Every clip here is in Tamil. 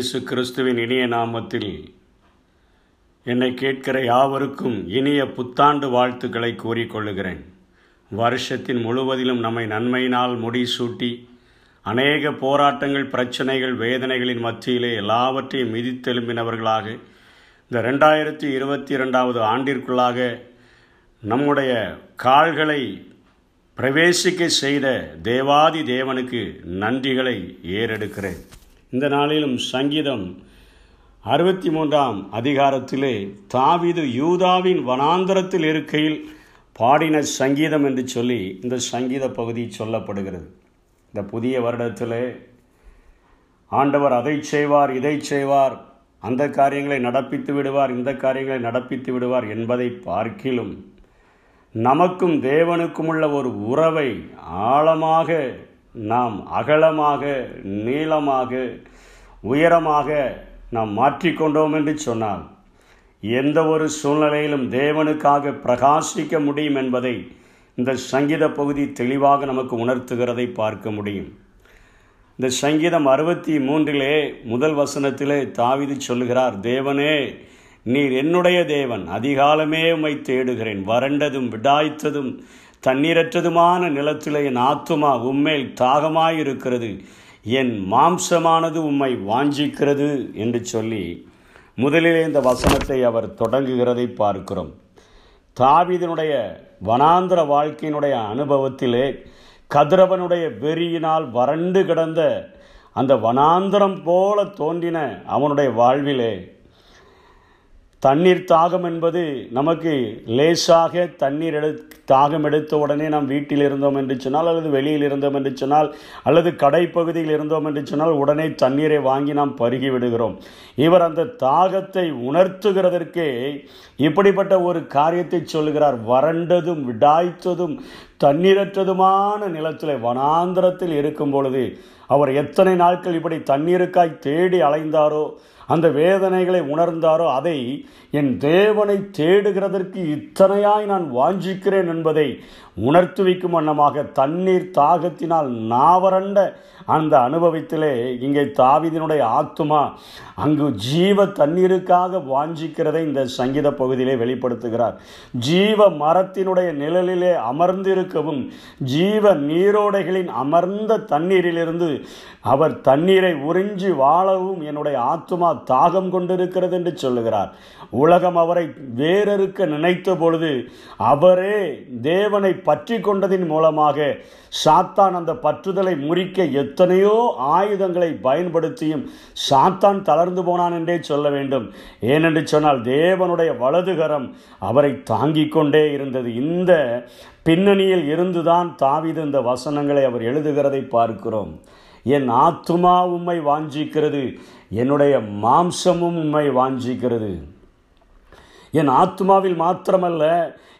இயேசு கிறிஸ்துவின் இனிய நாமத்தில் என்னை கேட்கிற யாவருக்கும் இனிய புத்தாண்டு வாழ்த்துக்களை கூறிக்கொள்ளுகிறேன். வருஷத்தின் முழுவதிலும் நம்மை நன்மையினால் முடிசூட்டி அநேக போராட்டங்கள் பிரச்சனைகள் வேதனைகளின் மத்தியிலே எல்லாவற்றையும் மிதித்தெலும்பினவர்களாக இந்த ரெண்டாயிரத்தி இருபத்தி இரண்டாவது ஆண்டிற்குள்ளாக நம்முடைய கால்களை பிரவேசிக்க செய்த தேவாதி தேவனுக்கு நன்றிகளை ஏறெடுக்கிறேன். இந்த நாளிலும் சங்கீதம் அறுபத்தி மூன்றாம் அதிகாரத்திலே தாவிது யூதாவின் வனாந்தரத்தில் இருக்கையில் பாடின சங்கீதம் என்று சொல்லி இந்த சங்கீத பகுதி சொல்லப்படுகிறது. இந்த புதிய வருடத்திலே ஆண்டவர் அதை செய்வார் இதை செய்வார் அந்த காரியங்களை நடப்பித்து விடுவார் இந்த காரியங்களை நடப்பித்து விடுவார் என்பதை பார்க்கிலும் நமக்கும் தேவனுக்கும் உள்ள ஒரு உறவை ஆழமாக நாம் அகலமாக நீளமாக உயரமாக நாம் மாற்றிக்கொண்டோம் என்று சொன்னால் எந்த ஒரு சூழ்நிலையிலும் தேவனுக்காக பிரகாசிக்க முடியும் என்பதை இந்த சங்கீத பகுதி தெளிவாக நமக்கு உணர்த்துகிறதை பார்க்க முடியும். இந்த சங்கீதம் அறுபத்தி மூன்றிலே முதல் வசனத்திலே தாவிது சொல்லுகிறார் தேவனே நீர் என்னுடைய தேவன் அதிகாலமே உம்மை தேடுகிறேன் வறண்டதும் விடாய்த்ததும் தண்ணீரற்றதுமான நிலத்திலே என் ஆத்துமா உம்மேல் தாகமாயிருக்கிறது. என் மாம்சமானது உம்மை வாஞ்சிக்கிறது என்று சொல்லி முதலிலே இந்த வசனத்தை அவர் தொடங்குகிறதை பார்க்கிறோம். தாவிதனுடைய வனாந்திர வாழ்க்கையினுடைய அனுபவத்திலே கதிரவனுடைய வெறியினால் வறண்டு கிடந்த அந்த வனாந்திரம் போல தோன்றின அவனுடைய வாழ்விலே தண்ணீர் தாகம் என்பது நமக்கு லேசாக தண்ணீர் எடு தாகம் எடுத்த உடனே நாம் வீட்டில் இருந்தோம் என்று சொன்னால் அல்லது வெளியில் இருந்தோம் என்று சொன்னால் அல்லது கடைப்பகுதியில் இருந்தோம் என்று சொன்னால் உடனே தண்ணீரை வாங்கி நாம் பருகி விடுகிறோம். இவர் அந்த தாகத்தை உணர்த்துகிறதற்கே இப்படிப்பட்ட ஒரு காரியத்தை சொல்கிறார் வறண்டதும் விடாய்த்ததும் தண்ணீரற்றதுமான நிலத்தில் வனாந்திரத்தில் இருக்கும் பொழுது அவர் எத்தனை நாட்கள் இப்படி தண்ணீருக்காய் தேடி அலைந்தாரோ அந்த வேதனைகளை உணர்ந்தாரோ அதை என் தேவனை தேடுகிறதற்கு இத்தனையாய் நான் வாஞ்சிக்கிறேன் என்பதை உணர்த்து வைக்கும் வண்ணமாக தண்ணீர் தாகத்தினால் நாவரண்ட அந்த அனுபவத்திலே இங்கே தாவிதினுடைய ஆத்துமா அங்கு ஜீவ தண்ணீருக்காக வாஞ்சிக்கிறதை இந்த சங்கீத பகுதியிலே வெளிப்படுத்துகிறார். ஜீவ மரத்தினுடைய நிழலிலே அமர்ந்திருக்கவும் ஜீவ நீரோடைகளின் அமர்ந்த தண்ணீரிலிருந்து அவர் தண்ணீரை உறிஞ்சி வாழவும் என்னுடைய ஆத்துமா தாகம் கொண்டிருக்கிறது என்று சொல்லுகிறார். உலகம் அவரை வேறறுக்க நினைத்த பொழுது அவரே தேவனை பற்றி கொண்டதின் மூலமாக சாத்தான் அந்த பற்றுதலை முறிக்க எத்தனையோ ஆயுதங்களை பயன்படுத்தியும் சாத்தான் தளர்ந்து போனான் என்றே சொல்ல வேண்டும். ஏனென்று சொன்னால் தேவனுடைய வலதுகரம் அவரை தாங்கிக் கொண்டே இருந்தது. இந்த பின்னணியில் இருந்துதான் தாவிது இந்த வசனங்களை அவர் எழுதுகிறதை பார்க்கிறோம். என் ஆத்துமா உம்மை வாஞ்சிக்கிறது என்னுடைய மாம்சமும் உண்மை வாஞ்சிக்கிறது. என் ஆத்மாவில் மாத்திரமல்ல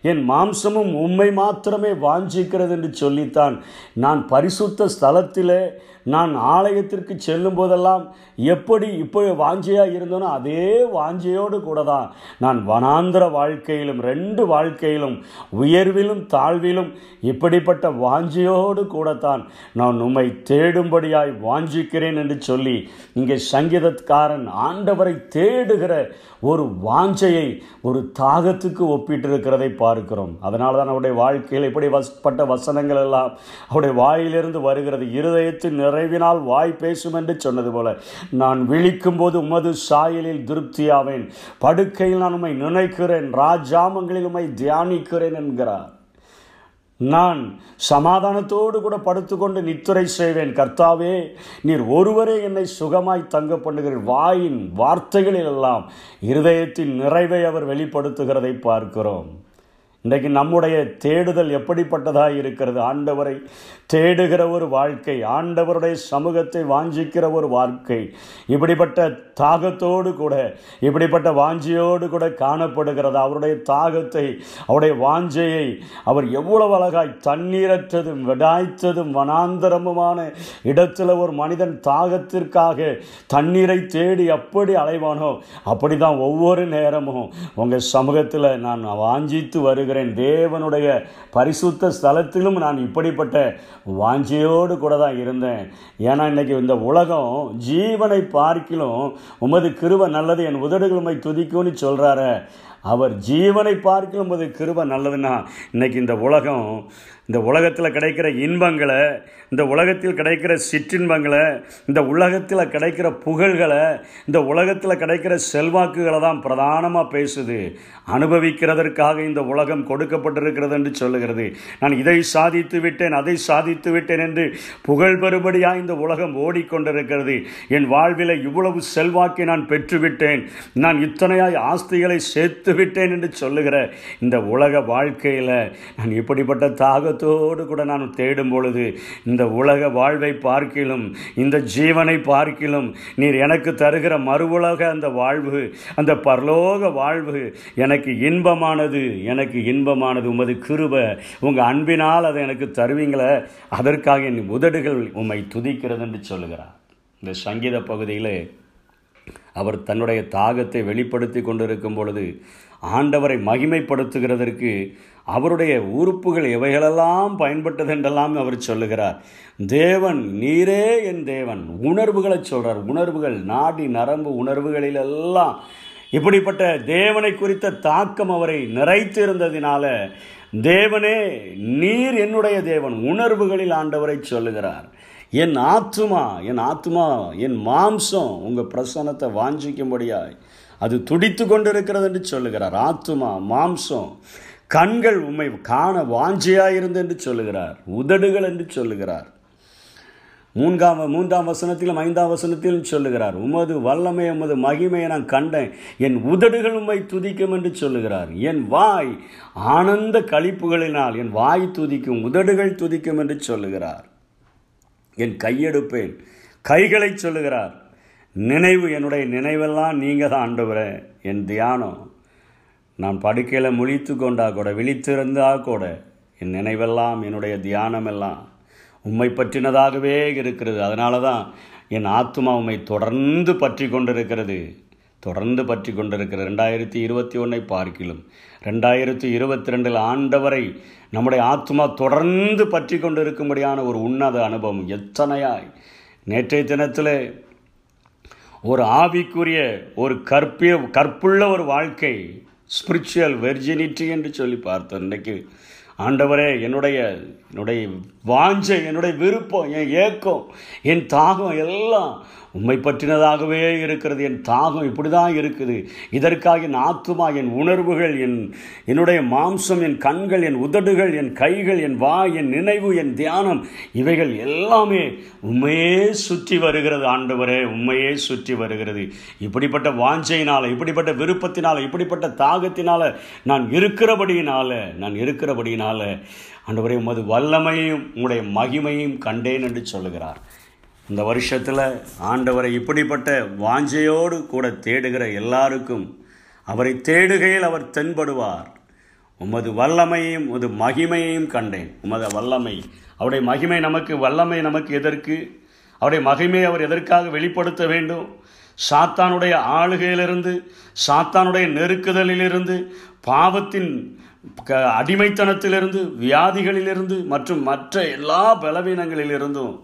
என் மாம்சமும் உண்மை மாத்திரமே வாஞ்சிக்கிறது என்று சொல்லித்தான். நான் பரிசுத்த ஸ்தலத்திலே நான் ஆலயத்திற்கு செல்லும் போதெல்லாம் எப்படி இப்போ வாஞ்சையாக இருந்தோனோ அதே வாஞ்சையோடு கூட தான் நான் வனாந்திர வாழ்க்கையிலும் ரெண்டு வாழ்க்கையிலும் உயர்விலும் தாழ்விலும் இப்படிப்பட்ட வாஞ்சியோடு கூடத்தான் நான் உம்மை தேடும்படியாய் வாஞ்சிக்கிறேன் என்று சொல்லி இங்கே சங்கீதக்காரன் ஆண்டவரை தேடுகிற ஒரு வாஞ்சையை ஒரு தாகத்துக்கு ஒப்பிட்டிருக்கிறதை பார்க்கிறோம். அதனால தான் அவருடைய வாழ்க்கையில் இப்படி வசப்பட்ட வசனங்கள் எல்லாம் அவருடைய வாயிலிருந்து வருகிறது. இருதயத்தின் நிறைவினால் வாய் பேசும் என்று சொன்னது போல நான் விழிக்கும் போது உமது சாயலில் திருப்தியாவேன். படுக்கையில் நான் உண்மை நினைக்கிறேன். ராஜாமங்களில் உண்மை தியானிக்கிறேன் என்கிறார். நான் சமாதானத்தோடு கூட படுத்துக்கொண்டு நித்துரை செய்வேன். கர்த்தாவே நீர் ஒருவரே என்னை சுகமாய் தங்க பண்ணுகிறீர். வாயின் வார்த்தைகளில் எல்லாம் இருதயத்தின் நிறைவை அவர் வெளிப்படுத்துகிறதை பார்க்கிறோம். இன்றைக்கு நம்முடைய தேடுதல் எப்படிப்பட்டதாக இருக்கிறது? ஆண்டவரை தேடுகிற ஒரு வாழ்க்கை ஆண்டவருடைய சமூகத்தை வாஞ்சிக்கிற ஒரு வாழ்க்கை இப்படிப்பட்ட தாகத்தோடு கூட இப்படிப்பட்ட வாஞ்சியோடு கூட காணப்படுகிறது. அவருடைய தாகத்தை அவருடைய வாஞ்சையை அவர் எவ்வளவு அழகாய் தண்ணீரற்றதும் விடாய்த்ததும் வனாந்தரமுமான இடத்துல ஒரு மனிதன் தாகத்திற்காக தண்ணீரை தேடி அப்படி அலைவானோ அப்படி தான் ஒவ்வொரு நேரமும் உங்கள் சமூகத்தில் நான் வாஞ்சித்து வருகிறேன். சொல்லுகிறேன் தேவனுடைய பரிசுத்த ஸ்தலத்திலும் நான் இப்படிப்பட்ட வாஞ்சியோடு கூட தான் இருந்தேன். ஏன்னா இன்னைக்கு இந்த உலகம் ஜீவனை பார்க்கிலும் உமது கிருவ நல்லது என் உதடுகளுமை துதிக்கும்னு சொல்கிறாரு அவர் ஜீவனை பார்க்கும் போது கிருப நல்லதுன்னா இன்றைக்கி இந்த உலகம் இந்த உலகத்தில் கிடைக்கிற இன்பங்களை இந்த உலகத்தில் கிடைக்கிற சிற்றின்பங்களை இந்த உலகத்தில் கிடைக்கிற புகழ்களை இந்த உலகத்தில் கிடைக்கிற செல்வாக்குகளை தான் பிரதானமாக பேசுது. அனுபவிக்கிறதற்காக இந்த உலகம் கொடுக்கப்பட்டிருக்கிறது என்று சொல்லுகிறது. நான் இதை சாதித்து விட்டேன் அதை சாதித்து விட்டேன் என்று புகழ் பெறுபடியாக இந்த உலகம் ஓடிக்கொண்டிருக்கிறது. என் வாழ்வில் இவ்வளவு செல்வாக்கை நான் பெற்றுவிட்டேன். நான் இத்தனையாய் ஆஸ்திகளை சேர்த்து விட்டேன் என்று சொல்லுகிற இந்த உலக வாழ்க்கையில் நான் இப்படிப்பட்ட தாகத்தோடு கூட நான் தேடும் பொழுது இந்த உலக வாழ்வை பார்க்கிலும் இந்த ஜீவனை பார்க்கிலும் நீர் எனக்கு தருகிற மறு உலக அந்த வாழ்வு அந்த பரலோக வாழ்வு எனக்கு இன்பமானது எனக்கு இன்பமானது. உமது கிருப உங்கள் அன்பினால் அதை எனக்கு தருவீங்களே அதற்காக என் உதடுகள் உம்மை துதிக்கிறது என்று சொல்லுகிறார். இந்த சங்கீத பகுதியில் அவர் தன்னுடைய தாகத்தை வெளிப்படுத்தி கொண்டிருக்கும் பொழுது ஆண்டவரை மகிமைப்படுத்துகிறதற்கு அவருடைய உறுப்புகள் எவைகளெல்லாம் பயன்பட்டது என்றெல்லாம் அவர் சொல்லுகிறார். தேவன் நீரே என் தேவன். உணர்வுகளை சொல்கிறார் உணர்வுகள் நாடி நரம்பு உணர்வுகளிலெல்லாம் இப்படிப்பட்ட தேவனை குறித்த தாக்கம் அவரை நிறைத்திருந்ததினால தேவனே நீர் என்னுடைய தேவன். உணர்வுகளில் ஆண்டவரை சொல்லுகிறார். என் ஆத்துமா என் ஆத்துமா என் மாம்சம் உங்கள் பிரசனத்தை வாஞ்சிக்கும்படியாய் அது துடித்து கொண்டிருக்கிறது என்று சொல்லுகிறார். ஆத்துமா மாம்சம் கண்கள் உண்மை காண வாஞ்சியாயிருந்து என்று சொல்லுகிறார். உதடுகள் என்று சொல்லுகிறார். மூன்றாம் மூன்றாம் வசனத்திலும் ஐந்தாம் வசனத்திலும் சொல்லுகிறார். உமது வல்லமை உமது மகிமையை நான் கண்டேன். என் உதடுகள் உம்மை துதிக்கும் என்று சொல்லுகிறார். என் வாய் ஆனந்த கழிப்புகளினால் என் வாய் துதிக்கும் உதடுகள் துதிக்கும் என்று சொல்லுகிறார். என் கையெடுப்பேன். கைகளை சொல்லுகிறார் நினைவு என்னுடைய நினைவெல்லாம் நீங்கள் தான் ஆண்டவரே. என் தியானம். நான் படுக்கையில் முழித்து கொண்டா கூட விழித்திருந்தா கூட என் நினைவெல்லாம் என்னுடைய தியானமெல்லாம் உம்மை பற்றினதாகவே இருக்கிறது. அதனால தான் என் ஆத்மா உம்மை தொடர்ந்து பற்றி கொண்டிருக்கிறது. தொடர்ந்து பற்றி கொண்டிருக்கிற ரெண்டாயிரத்தி இருபத்தி ஒன்றை பார்க்கிலும் ரெண்டாயிரத்தி இருபத்தி ரெண்டில் ஆண்டவரை நம்முடைய ஆத்மா தொடர்ந்து பற்றி கொண்டிருக்கும்படியான ஒரு உன்னத அனுபவம் எத்தனையாய்? நேற்றைய தினத்தில் ஒரு ஆவிக்குரிய ஒரு கற்பிய கற்புள்ள ஒரு வாழ்க்கை ஸ்பிரிச்சுவல் வெர்ஜினிட்டி என்று சொல்லி பார்த்தோம் இன்றைக்கு ஆண்டவரே என்னுடைய என்னுடைய வாஞ்சை என்னுடைய விருப்பம் என் ஏக்கம் என் தாகம் எல்லாம் உண்மை பற்றினதாகவே இருக்கிறது. என் தாகம் இப்படி தான் இருக்குது. இதற்காக என் ஆத்துமா என் உணர்வுகள் என் என்னுடைய மாம்சம் என் கண்கள் என் உதடுகள் என் கைகள் என் வாய் என் நினைவு என் தியானம் இவைகள் எல்லாமே உண்மையே சுற்றி வருகிறது. ஆண்டவரே உண்மையே சுற்றி வருகிறது. இப்படிப்பட்ட வாஞ்சையினால் இப்படிப்பட்ட விருப்பத்தினால் இப்படிப்பட்ட தாகத்தினால் நான் இருக்கிறபடியினால் நான் இருக்கிறபடியினால் ஆண்டவரே உமது வல்லமையும் உங்களுடைய மகிமையும் கண்டேன் என்று சொல்லுகிறார். இந்த வருஷத்தில் ஆண்டவரை இப்படிப்பட்ட வாஞ்சையோடு கூட தேடுகிற எல்லாருக்கும் அவரை தேடுகையில் அவர் தென்படுவார். உமது வல்லமையும் உமது மகிமையையும் கண்டேன். உமது வல்லமை. அவருடைய மகிமை நமக்கு வல்லமை நமக்கு எதற்கு? அவருடைய மகிமை அவர் எதற்காக வெளிப்படுத்த வேண்டும்? சாத்தானுடைய ஆளுகையிலிருந்து சாத்தானுடைய நெருக்குதலிலிருந்து பாவத்தின் அடிமைத்தனத்திலிருந்து வியாதிகளிலிருந்து மற்றும் மற்ற எல்லா பலவீனங்களிலிருந்தும்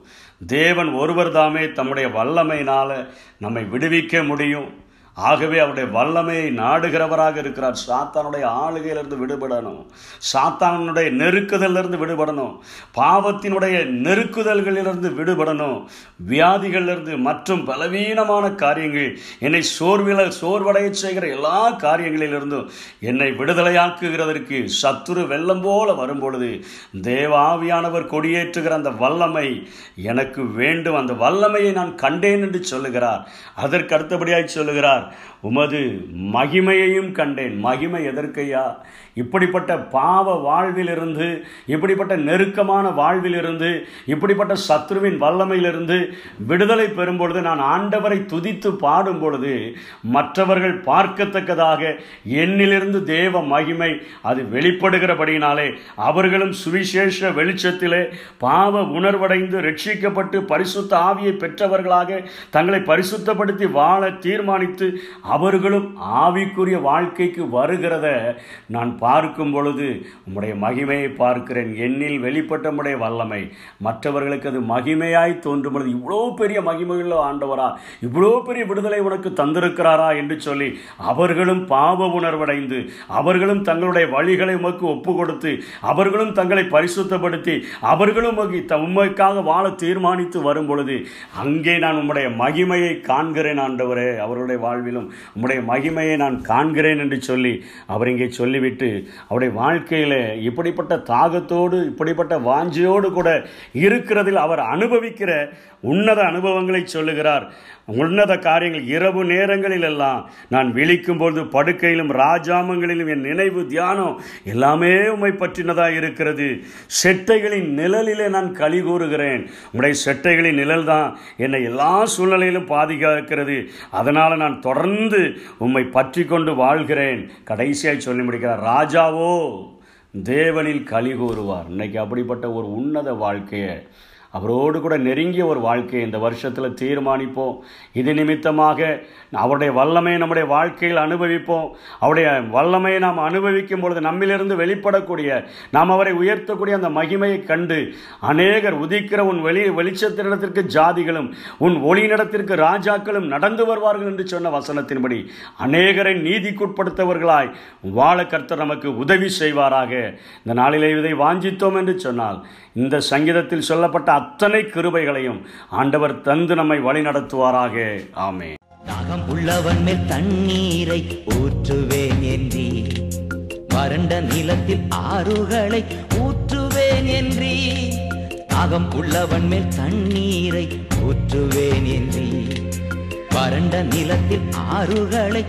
தேவன் ஒருவர் தாமே தம்முடைய வல்லமையினால் நம்மை விடுவிக்க முடியும். ஆகவே அவருடைய வல்லமையை நாடுகிறவராக இருக்கிறார். சாத்தானுடைய ஆளுகையிலிருந்து விடுபடணும். சாத்தானுடைய நெருக்குதலிருந்து விடுபடணும். பாவத்தினுடைய நெருக்குதல்களிலிருந்து விடுபடணும். வியாதிகளிலிருந்து மற்றும் பலவீனமான காரியங்கள் என்னை சோர்வில சோர்வடைய செய்கிற எல்லா காரியங்களிலிருந்தும் என்னை விடுதலையாக்குகிறதற்கு சத்துரு வெள்ளம் போல வரும்பொழுது தேவாவியானவர் கொடியேற்றுகிற அந்த வல்லமை எனக்கு வேண்டும். அந்த வல்லமையை நான் கண்டேன் என்று சொல்லுகிறார். அதற்கு அடுத்தபடியாக சொல்லுகிறார். உமது மகிமையையும் கண்டேன். மகிமை எதற்கையா? இப்படிப்பட்ட பாவ வாழ்விலிருந்து இப்படிப்பட்ட நெருக்கமான வாழ்விலிருந்து இப்படிப்பட்ட சத்ருவின் வல்லமையிலிருந்து விடுதலை பெறும்பொழுது நான் ஆண்டவரை துதித்து பாடும் பொழுது மற்றவர்கள் பார்க்கத்தக்கதாக என்னிலிருந்து தேவ மகிமை அது வெளிப்படுகிறபடியினாலே அவர்களும் சுவிசேஷ வெளிச்சத்திலே பாவ உணர்வடைந்து ரட்சிக்கப்பட்டு பரிசுத்த ஆவியை பெற்றவர்களாக தங்களை பரிசுத்தப்படுத்தி வாழ தீர்மானித்து அவர்களும் ஆவிக்குரிய வாழ்க்கைக்கு வருகிறத நான் பார்க்கும் பொழுது உம்முடைய மகிமையை பார்க்கிறேன். என்னில் வெளிப்பட்ட உடைய வல்லமை. மற்றவர்களுக்கு அது மகிமையாய் தோன்றும் பொழுது இவ்வளோ பெரிய மகிமையுள்ள ஆண்டவரா இவ்வளோ பெரிய விடுதலை உனக்கு தந்திருக்கிறாரா என்று சொல்லி அவர்களும் பாவ உணர்வடைந்து அவர்களும் தங்களுடைய வழிகளை உமக்கு ஒப்பு கொடுத்து அவர்களும் தங்களை பரிசுத்தப்படுத்தி அவர்களும் உண்மைக்காக வாழ தீர்மானித்து வரும் பொழுது அங்கே நான் உம்முடைய மகிமையை காண்கிறேன் ஆண்டவரே. அவர்களுடைய அவருடைய வாழ்விலும் உம்முடைய மகிமையை நான் காண்கிறேன் என்று சொல்லி அவர் இங்கே சொல்லிவிட்டு அவருடைய வாழ்க்கையில் இப்படிப்பட்ட தாகத்தோடு இப்படிப்பட்ட வாஞ்சியோடு கூட இருக்கிறதில் அவர் அனுபவிக்கிற உன்னத அனுபவங்களை சொல்லுகிறார். உன்னத காரியங்கள் இரவு நேரங்களில் எல்லாம் நான் விழிக்கும் பொழுது படுக்கையிலும் ராஜாமங்களிலும் என் நினைவு தியானம் எல்லாமே உம்மை பற்றினதாக இருக்கிறது. செட்டைகளின் நிழலிலே நான் கழி கூறுகிறேன். உடைய செட்டைகளின் நிழல் தான் என்னை எல்லா சூழ்நிலையிலும் பாதுகாக்கிறது. அதனால் நான் தொடர்ந்து உம்மை பற்றி கொண்டு வாழ்கிறேன். கடைசியாய் சொல்லி முடிக்கிறார் ராஜாவோ தேவனில் களி கூறுவார் இன்னைக்கு அப்படிப்பட்ட ஒரு உன்னத வாழ்க்கையை அவரோடு கூட நெருங்கிய ஒரு வாழ்க்கையை இந்த வருஷத்தில் தீர்மானிப்போம். இது நிமித்தமாக அவருடைய வல்லமையை நம்முடைய வாழ்க்கையில் அனுபவிப்போம். அவருடைய வல்லமையை நாம் அனுபவிக்கும் பொழுது நம்மிலிருந்து வெளிப்படக்கூடிய நாம் அவரை உயர்த்தக்கூடிய அந்த மகிமையை கண்டு அநேகர் உதிக்கிற உன் வெளி வெளிச்சத்தினிடத்திற்கு ஜாதிகளும் உன் ஒளியினிடத்திற்கு ராஜாக்களும் நடந்து வருவார்கள் என்று சொன்ன வசனத்தின்படி அநேகரை நீதிக்குட்படுத்தவர்களாய் வாழ கர்த்தர் நமக்கு உதவி செய்வாராக. இந்த நாளிலே இதை வாஞ்சித்தோம் என்று சொன்னால் இந்த சங்கீதத்தில் சொல்லப்பட்ட அத்தனை கிருபைகளையும் ஆண்டவர் தந்து நம்மை வழி நடத்துவாராக. ஆமே தாகம் உள்ளவன் மேல் தண்ணீரை ஊற்றுவேன் என்றி வறண்ட நிலத்தில் ஆறுகளை ஊற்றுவேன் என்றி தாகம் உள்ளவன் மேல் தண்ணீரை ஊற்றுவேன் என்றி வறண்ட நிலத்தில் ஆறுகளை